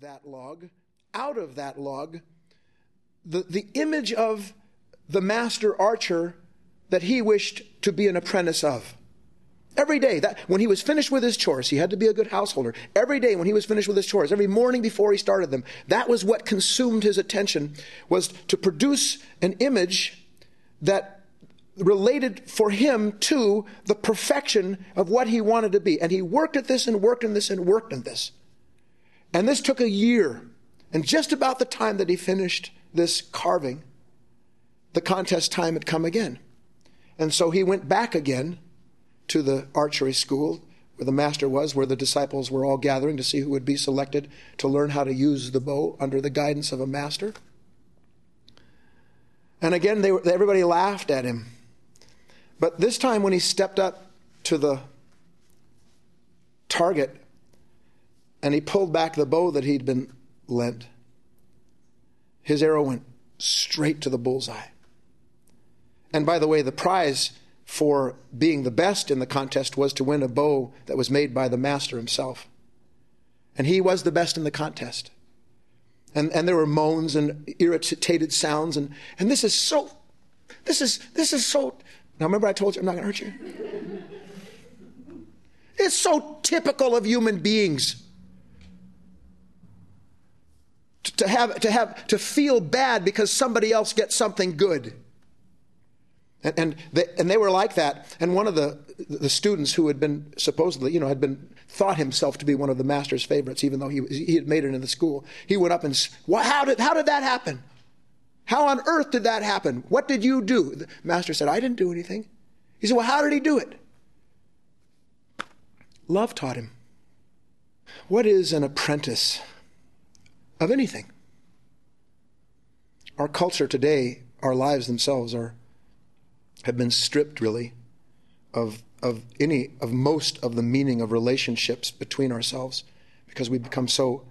that log, out of that log, the, the image of the master archer that he wished to be an apprentice of. Every day, that when he was finished with his chores, he had to be a good householder. Every day when he was finished with his chores, every morning before he started them, that was what consumed his attention was to produce an image that related for him to the perfection of what he wanted to be. And he worked at this and worked in this and worked in this. And this took a year. And just about the time that he finished this carving, the contest time had come again. And so he went back again to the archery school where the master was, where the disciples were all gathering to see who would be selected to learn how to use the bow under the guidance of a master. And again, they were, everybody laughed at him. But this time, when he stepped up to the target and he pulled back the bow that he'd been lent, his arrow went straight to the bullseye. And by the way, the prize for being the best in the contest was to win a bow that was made by the master himself. And he was the best in the contest. And, and there were moans and irritated sounds. And, and this is so, this is, this is so. Now remember I told you I'm not going to hurt you? It's so typical of human beings to have, to have, to feel bad because somebody else gets something good. And, and, they, and they were like that. And one of the, the students who had been supposedly, you know, had been thought himself to be one of the master's favorites, even though he, he had made it in the school, he went up and, well, how did, how did that happen? How on earth did that happen? What did you do? The master said, I didn't do anything. He said, well, how did he do it? Love taught him. What is an apprentice of anything? Our culture today, our lives themselves are have been stripped really of of any of most of the meaning of relationships between ourselves because we've become so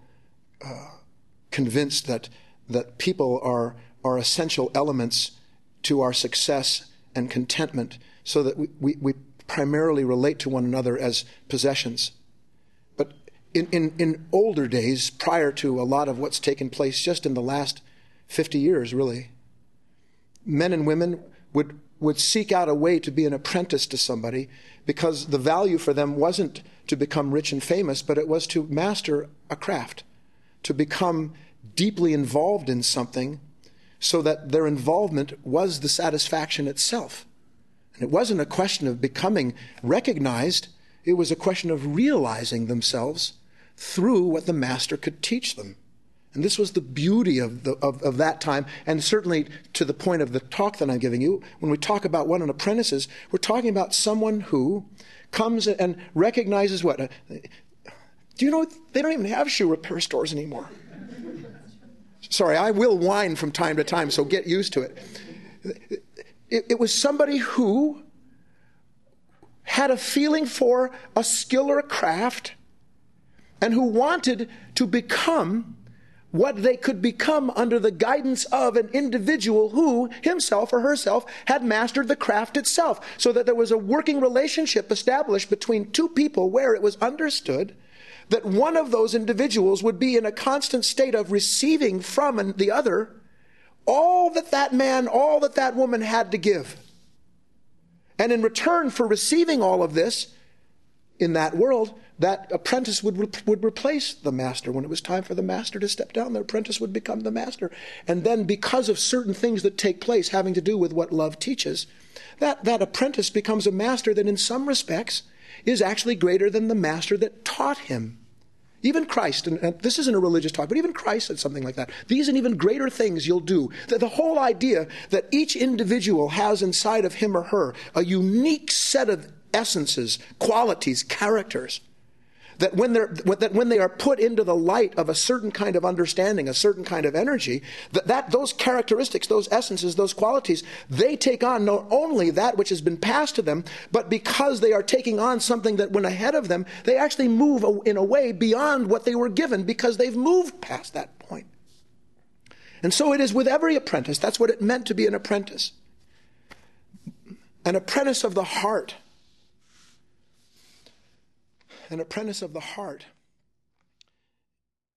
uh, convinced that that people are are essential elements to our success and contentment so that we, we, we primarily relate to one another as possessions in, in, in older days prior to a lot of what's taken place just in the last 50 years really men and women would would seek out a way to be an apprentice to somebody because the value for them wasn't to become rich and famous, but it was to master a craft, to become deeply involved in something so that their involvement was the satisfaction itself. And it wasn't a question of becoming recognized, it was a question of realizing themselves through what the master could teach them. And this was the beauty of, the, of, of, that time, and certainly to the point of the talk that I'm giving you. When we talk about what an apprentice is, we're talking about someone who comes and recognizes what? Uh, do you know they don't even have shoe repair stores anymore? Sorry, I will whine from time to time, so get used to it. It, it was somebody who had a feeling for a skill or a craft and who wanted to become what they could become under the guidance of an individual who himself or herself had mastered the craft itself, so that there was a working relationship established between two people where it was understood that one of those individuals would be in a constant state of receiving from the other all that that man, all that that woman had to give. And in return for receiving all of this in that world, that apprentice would, re- would replace the master. When it was time for the master to step down, the apprentice would become the master. And then, because of certain things that take place having to do with what love teaches, that, that apprentice becomes a master that, in some respects, is actually greater than the master that taught him. Even Christ, and, and, this isn't a religious talk, but even Christ said something like that. These and even greater things you'll do. The, the whole idea that each individual has inside of him or her a unique set of essences, qualities, characters that when, they're, that when they are put into the light of a certain kind of understanding, a certain kind of energy, that, that those characteristics, those essences, those qualities, they take on not only that which has been passed to them, but because they are taking on something that went ahead of them, they actually move in a way beyond what they were given because they've moved past that point. And so it is with every apprentice. That's what it meant to be an apprentice. An apprentice of the heart an apprentice of the heart